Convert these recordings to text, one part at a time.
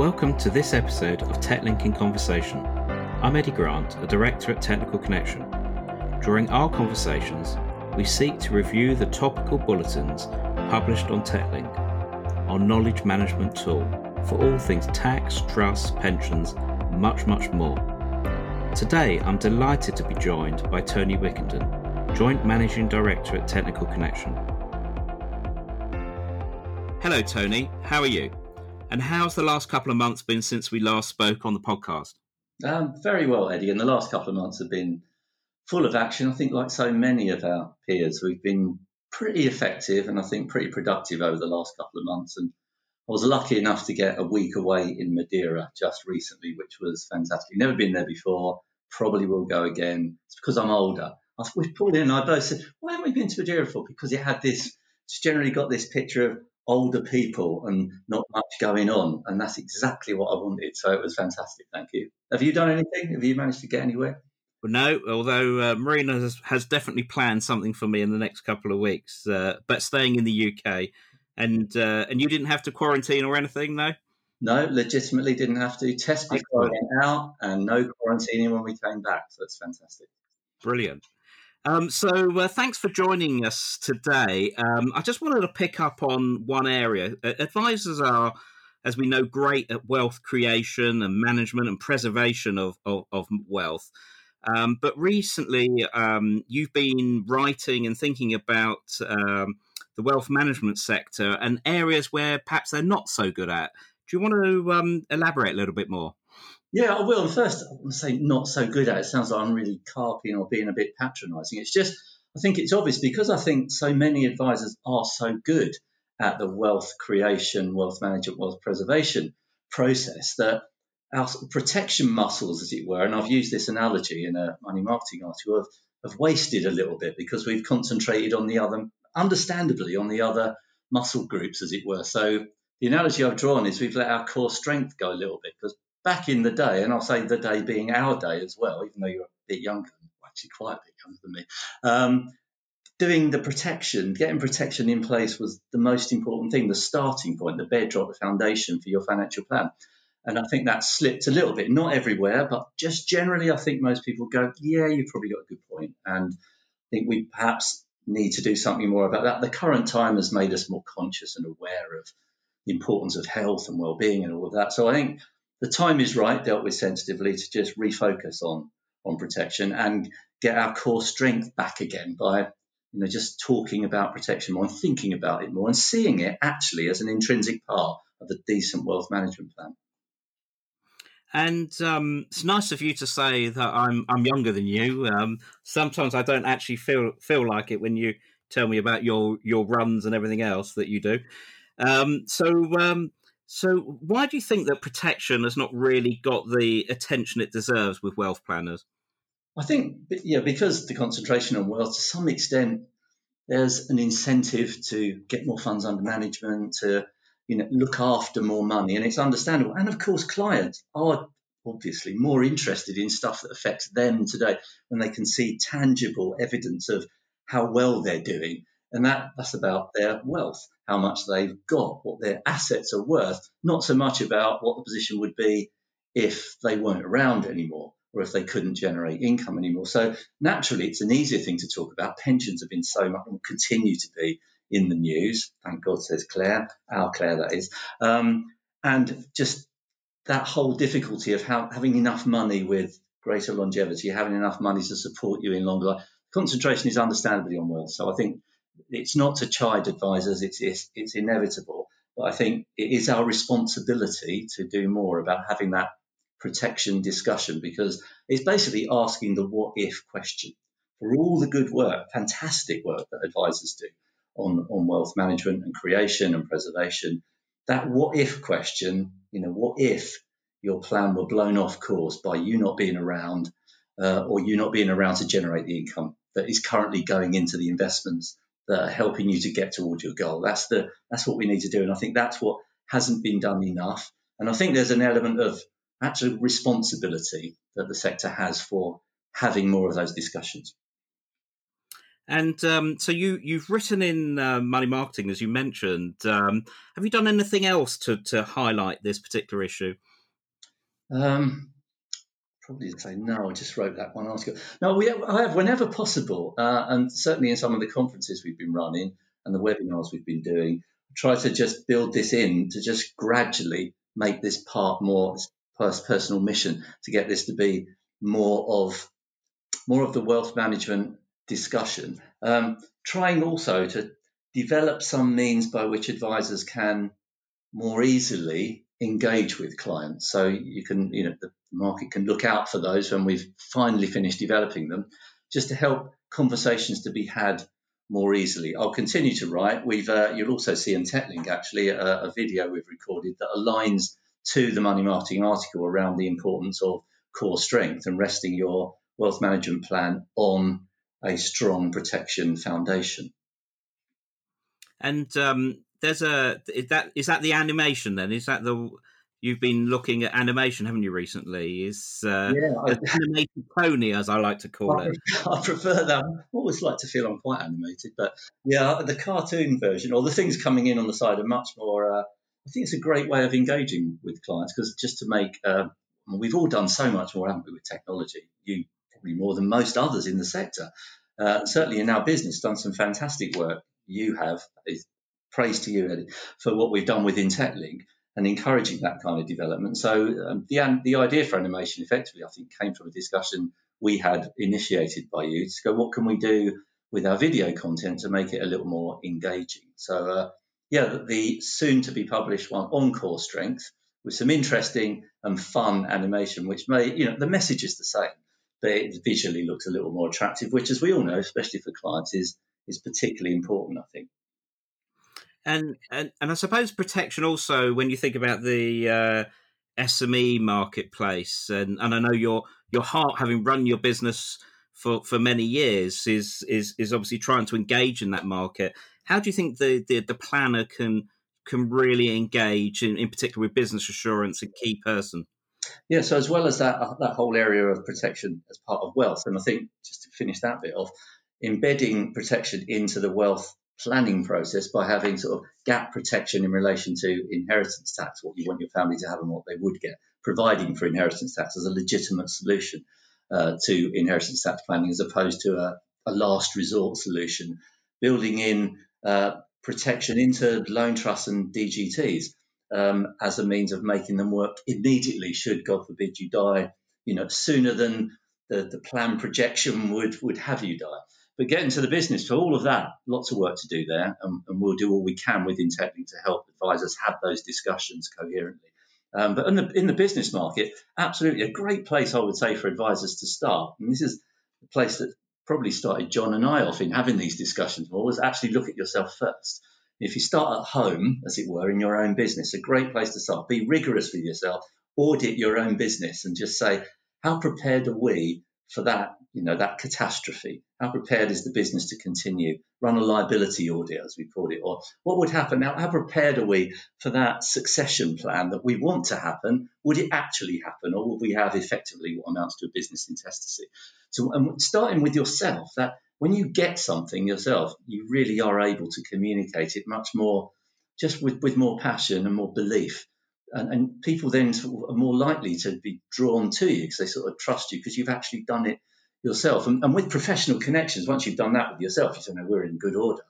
Welcome to this episode of TechLink in Conversation. I'm Eddie Grant, a director at Technical Connection. During our conversations, we seek to review the topical bulletins published on TechLink, our knowledge management tool for all things tax, trust, pensions, much, much more. Today, I'm delighted to be joined by Tony Wickenden, Joint Managing Director at Technical Connection. Hello, Tony. How are you? And how's the last couple of months been since we last spoke on the podcast? Um, very well, Eddie. And the last couple of months have been full of action. I think, like so many of our peers, we've been pretty effective and I think pretty productive over the last couple of months. And I was lucky enough to get a week away in Madeira just recently, which was fantastic. Never been there before. Probably will go again. It's because I'm older. we pulled in and I both said, why haven't we been to Madeira for? Because it had this, it's generally got this picture of older people and not much going on. And that's exactly what I wanted. So it was fantastic. Thank you. Have you done anything? Have you managed to get anywhere? Well, no, although uh, Marina has, has, definitely planned something for me in the next couple of weeks, uh, but staying in the UK. And uh, and you didn't have to quarantine or anything, no? No, legitimately didn't have to. Test before I went out and no quarantining when we came back. So it's fantastic. Brilliant. Um, so uh, thanks for joining us today. Um, I just wanted to pick up on one area. Advisors are, as we know, great at wealth creation and management and preservation of, of, of wealth. Um, but recently, um, you've been writing and thinking about um, the wealth management sector and areas where perhaps they're not so good at. Do you want to um, elaborate a little bit more? Yeah, I will. First, I want to say not so good at it. it sounds like I'm really carping or being a bit patronising. It's just, I think it's obvious because I think so many advisors are so good at the wealth creation, wealth management, wealth preservation process that our protection muscles, as it were, and I've used this analogy in a money marketing article, have, have wasted a little bit because we've concentrated on the other, understandably, on the other muscle groups, as it were. So the analogy I've drawn is we've let our core strength go a little bit because back in the day, and I'll say the day being our day as well, even though you're a bit younger, actually quite a bit younger than me, um, doing the protection, getting protection in place was the most important thing, the starting point, the bedrock, the foundation for your financial plan. And I think that slipped a little bit, not everywhere, but just generally, I think most people go, yeah, you've probably got a good point. And I think we perhaps need to do something more about that. The current time has made us more conscious and aware of the importance of health and well-being and all of that. So I think the time is right, dealt with sensitively, to just refocus on on protection and get our core strength back again by you know just talking about protection more and thinking about it more and seeing it actually as an intrinsic part of a decent wealth management plan. And um, it's nice of you to say that I'm I'm younger than you. Um, sometimes I don't actually feel feel like it when you tell me about your your runs and everything else that you do. Um, so um, so, why do you think that protection has not really got the attention it deserves with wealth planners? I think, yeah, because the concentration on wealth, to some extent, there's an incentive to get more funds under management, to you know look after more money, and it's understandable. And of course, clients are obviously more interested in stuff that affects them today when they can see tangible evidence of how well they're doing and that, that's about their wealth, how much they've got, what their assets are worth, not so much about what the position would be if they weren't around anymore or if they couldn't generate income anymore. So naturally, it's an easier thing to talk about. Pensions have been so much and continue to be in the news. Thank God, says Claire, our Claire, that is. Um, and just that whole difficulty of how, having enough money with greater longevity, having enough money to support you in longer life. Concentration is understandably on wealth. So I think it's not to chide advisors, it's, it's, it's inevitable. But I think it is our responsibility to do more about having that protection discussion because it's basically asking the what if question. For all the good work, fantastic work that advisors do on, on wealth management and creation and preservation, that what if question, you know, what if your plan were blown off course by you not being around uh, or you not being around to generate the income that is currently going into the investments that are helping you to get towards your goal. That's the that's what we need to do, and I think that's what hasn't been done enough. And I think there's an element of actual responsibility that the sector has for having more of those discussions. And um, so you you've written in uh, money marketing, as you mentioned. Um, have you done anything else to to highlight this particular issue? Um, probably say no. I just wrote that one article. No, we have, I have whenever possible, uh, and certainly in some of the conferences we've been running and the webinars we've been doing, try to just build this in to just gradually make this part more personal mission to get this to be more of more of the wealth management discussion. Um, trying also to develop some means by which advisors can more easily engage with clients. So you can, you know, the market can look out for those when we've finally finished developing them, just to help conversations to be had more easily. I'll continue to write. We've, uh, you'll also see in TechLink actually a, a video we've recorded that aligns to the money marketing article around the importance of core strength and resting your wealth management plan on a strong protection foundation. And um, there's a is that is that the animation then? Is that the you've been looking at animation, haven't you, recently? Is uh, yeah, I, animated Tony, as I like to call I, it. I prefer that. I always like to feel I'm quite animated, but yeah, the cartoon version or the things coming in on the side are much more. Uh, I think it's a great way of engaging with clients because just to make uh, we've all done so much more, haven't we, with technology? You probably more than most others in the sector. Uh, certainly in our business, done some fantastic work. You have praise to you, Eddie, for what we've done within TechLink and encouraging that kind of development. So um, the the idea for animation, effectively, I think, came from a discussion we had initiated by you to go, what can we do with our video content to make it a little more engaging? So uh, yeah, the soon to be published one Encore strength with some interesting and fun animation, which may, you know, the message is the same, but it visually looks a little more attractive, which, as we all know, especially for clients, is is particularly important. I think. And and and I suppose protection also when you think about the uh, SME marketplace, and and I know your your heart, having run your business for for many years, is is is obviously trying to engage in that market. How do you think the the, the planner can can really engage in, in particular with business assurance, a key person? Yeah, so as well as that uh, that whole area of protection as part of wealth, and I think just to finish that bit off, embedding protection into the wealth planning process by having sort of gap protection in relation to inheritance tax, what you want your family to have and what they would get, providing for inheritance tax as a legitimate solution uh, to inheritance tax planning as opposed to a, a last resort solution, building in uh, protection into loan trusts and DGTs um, as a means of making them work immediately should, God forbid, you die, you know, sooner than the, the plan projection would, would have you die. But getting to the business, for all of that, lots of work to do there, and, and we'll do all we can within TechLink to help advisors have those discussions coherently. Um, but in the, in the business market, absolutely a great place, I would say, for advisors to start. And this is the place that probably started John and I off in having these discussions more was actually look at yourself first. If you start at home, as it were, in your own business, a great place to start. Be rigorous with yourself, audit your own business, and just say, how prepared are we for that, you know, that catastrophe? How prepared is the business to continue? Run a liability audit, as we call it, or what would happen now? How prepared are we for that succession plan that we want to happen? Would it actually happen, or would we have effectively what amounts to a business intestacy? So, and starting with yourself, that when you get something yourself, you really are able to communicate it much more, just with, with more passion and more belief and, and people then sort of are more likely to be drawn to you because they sort of trust you because you've actually done it yourself. And, and, with professional connections, once you've done that with yourself, you say, no, we're in good order.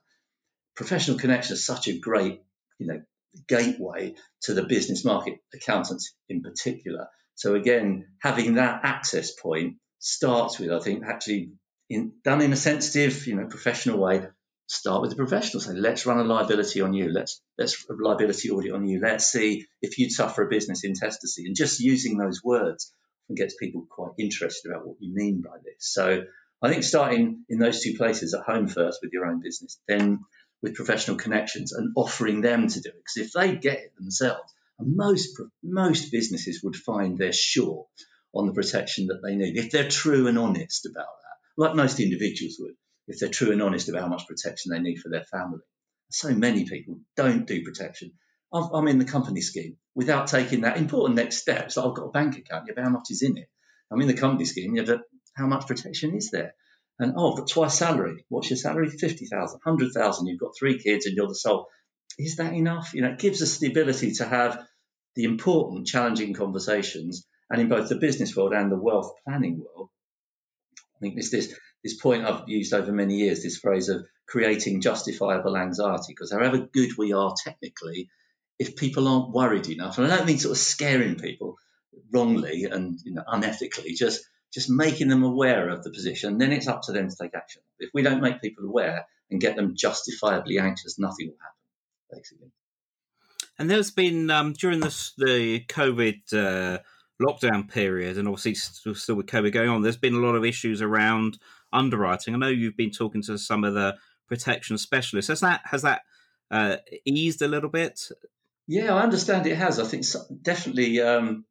Professional connections is such a great, you know, gateway to the business market, accountants in particular. So again, having that access point starts with, I think, actually in, done in a sensitive, you know, professional way, start with the professional. Say, let's run a liability on you. Let's let's a liability audit on you. Let's see if you'd suffer a business intestacy. And just using those words gets people quite interested about what you mean by this. So I think starting in those two places at home first with your own business, then with professional connections and offering them to do it. Because if they get it themselves, and most most businesses would find they're short on the protection that they need if they're true and honest about that, like most individuals would if they're true and honest about how much protection they need for their family. So many people don't do protection. I'm in the company scheme without taking that important next step. So I've got a bank account, yeah, but how much is in it? I'm in the company scheme, yeah, but how much protection is there? And oh, I've got twice salary. What's your salary? 50,000, 100,000. You've got three kids and you're the sole. Is that enough? You know, it gives us the ability to have the important, challenging conversations. And in both the business world and the wealth planning world, I think this, this, this point I've used over many years, this phrase of creating justifiable anxiety, because however good we are technically, if people aren't worried enough, and I don't mean sort of scaring people wrongly and you know, unethically, just just making them aware of the position, then it's up to them to take action. If we don't make people aware and get them justifiably anxious, nothing will happen, basically. And there's been um, during this, the COVID uh, lockdown period, and obviously still, still with COVID going on, there's been a lot of issues around underwriting. I know you've been talking to some of the protection specialists. Has that has that uh, eased a little bit? Yeah, I understand it has. I think so, definitely. Um,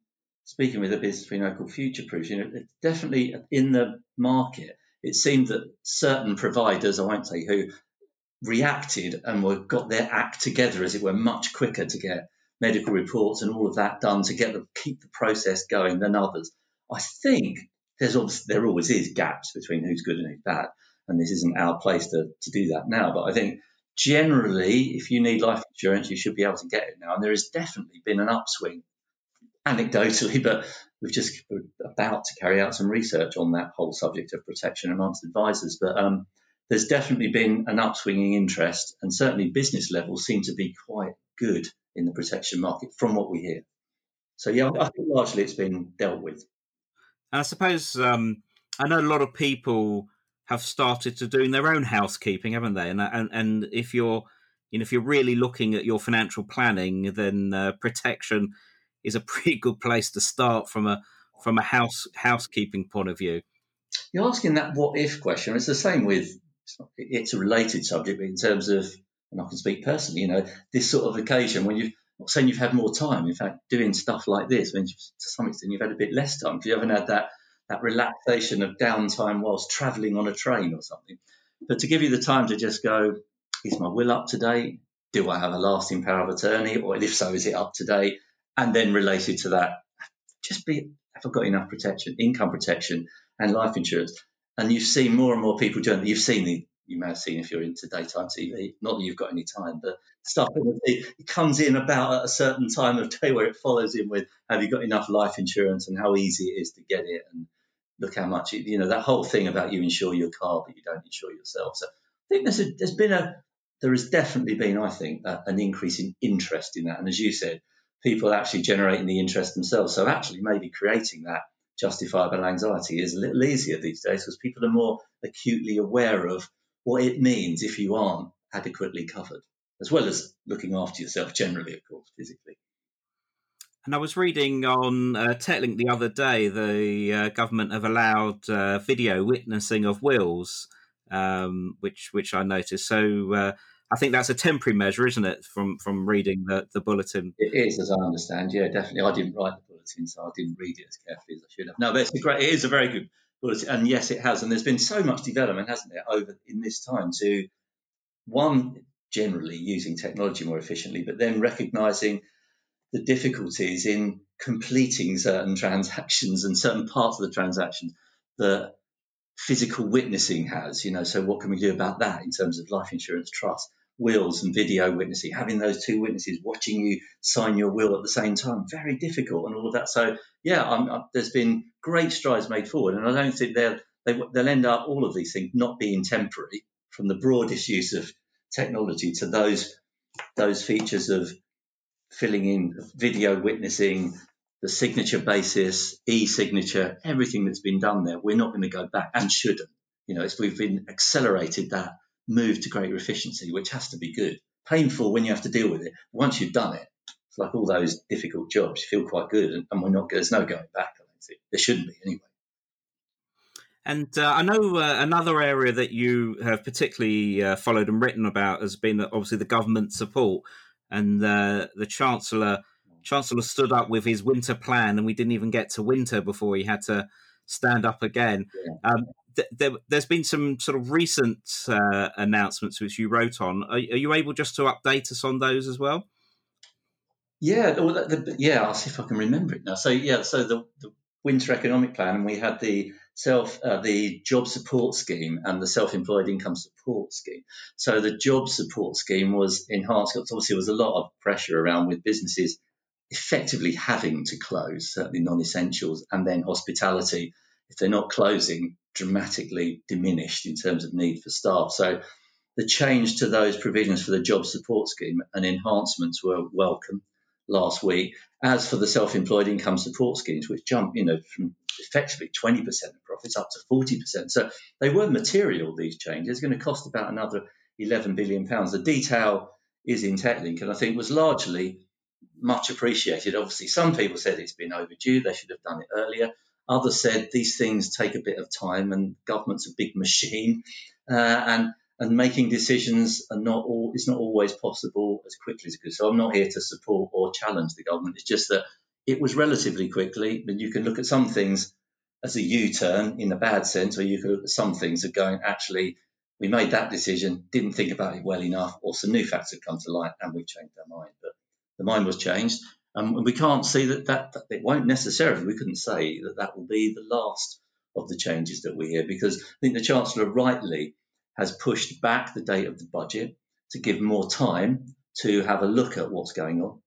speaking with a business we know called Future Proof, you know, it's definitely in the market, it seemed that certain providers, I won't say who, reacted and were got their act together, as it were, much quicker to get medical reports and all of that done to get the keep the process going than others. I think there's obviously there always is gaps between who's good and who's bad, and this isn't our place to, to do that now. But I think generally, if you need life insurance, you should be able to get it now, and there has definitely been an upswing anecdotally, but we've just about to carry out some research on that whole subject of protection amongst advisors. But um, there's definitely been an upswinging interest, and certainly business levels seem to be quite good in the protection market from what we hear. So yeah, I think largely it's been dealt with. And I suppose um, I know a lot of people have started to doing their own housekeeping, haven't they? And and, and if you're you know if you're really looking at your financial planning, then uh, protection is a pretty good place to start from a from a house housekeeping point of view. You're asking that what if question. It's the same with it's, a related subject, but in terms of and I can speak personally, you know, this sort of occasion when you've not saying you've had more time. In fact, doing stuff like this, when to some extent you've had a bit less time because you haven't had that that relaxation of downtime whilst travelling on a train or something. But to give you the time to just go, is my will up to date? Do I have a lasting power of attorney? Or if so, is it up to date? and then related to that, just be have I got enough protection, income protection, and life insurance? And you've seen more and more people doing. that. You've seen the you may have seen if you're into daytime TV. Not that you've got any time, but stuff it comes in about at a certain time of day where it follows in with have you got enough life insurance and how easy it is to get it and look how much you know that whole thing about you insure your car but you don't insure yourself. So I think there's a, there's been a there has definitely been I think a, an increase in interest in that, and as you said, people actually generating the interest themselves. So actually, maybe creating that justifiable anxiety is a little easier these days because people are more acutely aware of what it means if you aren't adequately covered, as well as looking after yourself generally, of course, physically. And I was reading on uh, TechLink the other day, the uh, government have allowed uh, video witnessing of wills, um, which which I noticed. So uh, I think that's a temporary measure, isn't it? From from reading the, the bulletin. It is, as I understand. Yeah, definitely. I didn't write the bulletin, so I didn't read it as carefully as I should have. No, but it's a great. It is a very good bulletin, and yes, it has. And there's been so much development, hasn't there, over in this time to one generally using technology more efficiently, but then recognizing the difficulties in completing certain transactions and certain parts of the transaction that physical witnessing has. You know, so what can we do about that in terms of life insurance trust? wills and video witnessing, having those two witnesses watching you sign your will at the same time, very difficult and all of that. So yeah, I'm, I'm, there's been great strides made forward, and I don't think they'll they, will they will end up all of these things not being temporary from the broadest use of technology to those those features of filling in video witnessing, the signature basis, e-signature, everything that's been done there. We're not going to go back and shouldn't. You know, we've been accelerated that move to greater efficiency, which has to be good. Painful when you have to deal with it. Once you've done it, it's like all those difficult jobs. You feel quite good, and, and we're not. There's no going back. I think there shouldn't be anyway. And uh, I know uh, another area that you have particularly uh, followed and written about has been obviously the government support, and uh, the chancellor chancellor stood up with his winter plan, and we didn't even get to winter before he had to stand up again. Yeah. Um, there, has been some sort of recent uh, announcements which you wrote on. Are, are, you able just to update us on those as well? Yeah, the, the, yeah. I'll see if I can remember it now. So yeah, so the, the winter economic plan, and we had the self uh, the job support scheme and the self-employed income support scheme. So the job support scheme was enhanced. Obviously, there was a lot of pressure around with businesses effectively having to close, certainly non-essentials, and then hospitality, if they're not closing, dramatically diminished in terms of need for staff. So the change to those provisions for the job support scheme and enhancements were welcome last week. As for the self-employed income support schemes, which jumped, you know, from effectively 20% of profits up to 40%. So they were material, these changes. It's going to cost about another 11 billion pounds. The detail is in TechLink and I think was largely much appreciated. Obviously, some people said it's been overdue, they should have done it earlier. Others said these things take a bit of time and government's a big machine. Uh, and and making decisions are not all it's not always possible as quickly as good. So I'm not here to support or challenge the government. It's just that it was relatively quickly, but you can look at some things as a U-turn in a bad sense, or you can look at some things as going actually we made that decision, didn't think about it well enough, or some new facts have come to light and we've changed our mind. But the mind was changed, um, and we can't see that, that that it won't necessarily. We couldn't say that that will be the last of the changes that we hear because I think the Chancellor rightly has pushed back the date of the budget to give more time to have a look at what's going on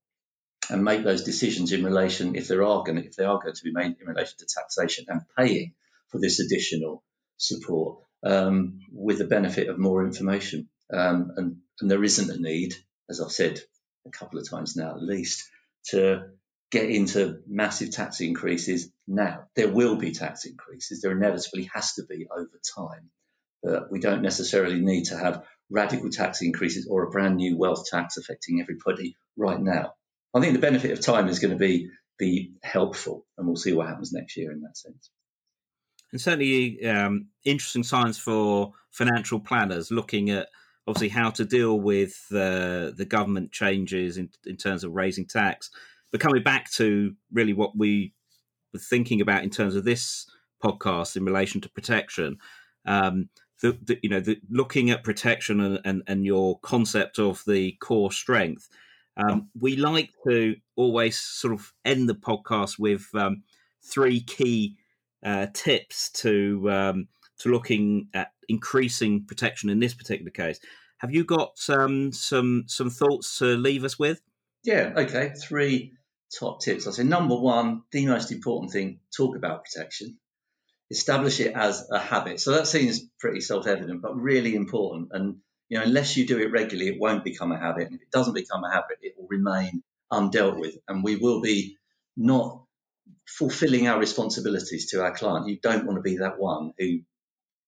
and make those decisions in relation if there are going to, if they are going to be made in relation to taxation and paying for this additional support um, with the benefit of more information. Um, and, and there isn't a need, as I've said a couple of times now at least, to get into massive tax increases now. There will be tax increases. There inevitably has to be over time. We don't necessarily need to have radical tax increases or a brand new wealth tax affecting everybody right now. I think the benefit of time is going to be be helpful, and we'll see what happens next year in that sense. And certainly, um, interesting signs for financial planners looking at obviously how to deal with uh, the government changes in, in terms of raising tax. But coming back to really what we were thinking about in terms of this podcast in relation to protection, um, the, the, you know the, looking at protection and, and, and your concept of the core strength. Um, we like to always sort of end the podcast with um, three key uh, tips to um, to looking at increasing protection in this particular case. Have you got um, some some thoughts to leave us with? Yeah, okay. Three top tips. I say number one, the most important thing: talk about protection establish it as a habit. So that seems pretty self-evident, but really important. And you know, unless you do it regularly, it won't become a habit. And if it doesn't become a habit, it will remain undealt with, and we will be not fulfilling our responsibilities to our client. You don't want to be that one who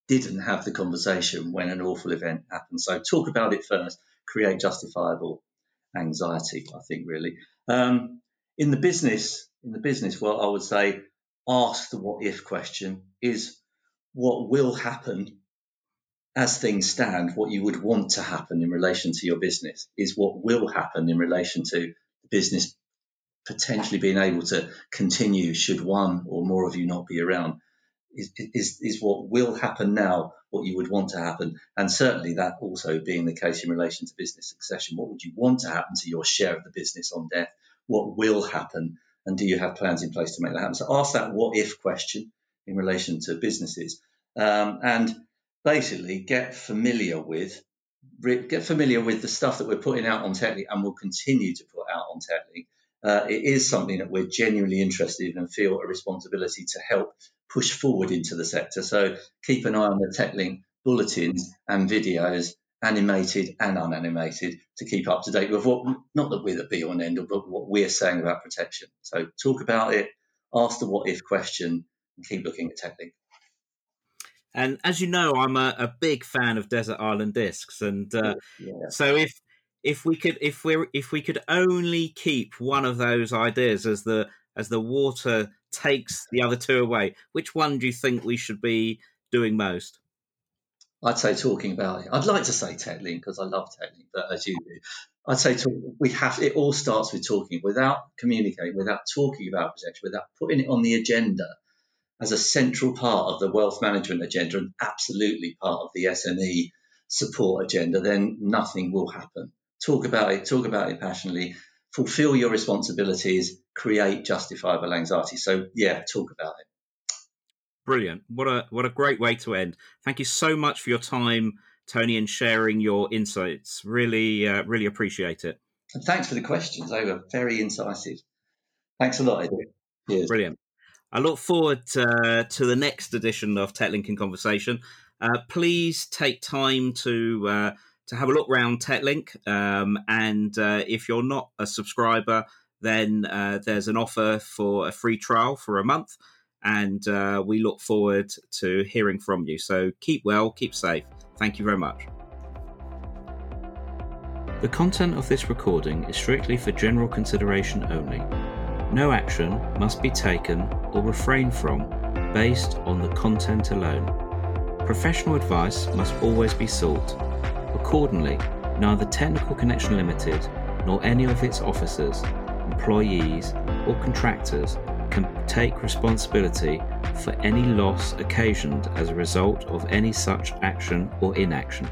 didn't have the conversation when an awful event happened. So talk about it first. Create justifiable anxiety. I think really um, in the business. In the business world, I would say ask the what if question is what will happen as things stand, what you would want to happen in relation to your business is what will happen in relation to the business potentially being able to continue should one or more of you not be around is, is, is what will happen now, what you would want to happen. And certainly that also being the case in relation to business succession. What would you want to happen to your share of the business on death? What will happen and do you have plans in place to make that happen? So ask that what if question in relation to businesses, um, and basically get familiar with get familiar with the stuff that we're putting out on TechLink and will continue to put out on TechLink. Uh, it is something that we're genuinely interested in and feel a responsibility to help push forward into the sector. So keep an eye on the TechLink bulletins and videos animated and unanimated to keep up to date with what, not that we're the be on end, all, but what we're saying about protection. So talk about it, ask the what if question, and keep looking at TechLink. And as you know, I'm a, a, big fan of Desert Island Discs, and uh, yeah. so if if we could if we if we could only keep one of those ideas as the as the water takes the other two away, which one do you think we should be doing most? I'd say talking about it. I'd like to say TechLink because I love TechLink, but as you do, I'd say talk, we have. It all starts with talking. Without communicating, without talking about protection, without putting it on the agenda as a central part of the wealth management agenda and absolutely part of the SME support agenda, then nothing will happen. Talk about it. Talk about it passionately. Fulfill your responsibilities. Create justifiable anxiety. So yeah, talk about it. Brilliant. What a what a great way to end. Thank you so much for your time, Tony, and sharing your insights. Really, uh, really appreciate it. And thanks for the questions. They were very incisive. Thanks a lot. Cheers. Brilliant. I look forward uh, to the next edition of TechLink in Conversation. Uh, please take time to uh, to have a look around TechLink, um, and uh, if you're not a subscriber, then uh, there's an offer for a free trial for a month, and uh, we look forward to hearing from you. So keep well, keep safe. Thank you very much. The content of this recording is strictly for general consideration only. No action must be taken or refrained from based on the content alone. Professional advice must always be sought. Accordingly, neither Technical Connection Limited nor any of its officers, employees, or contractors can take responsibility for any loss occasioned as a result of any such action or inaction.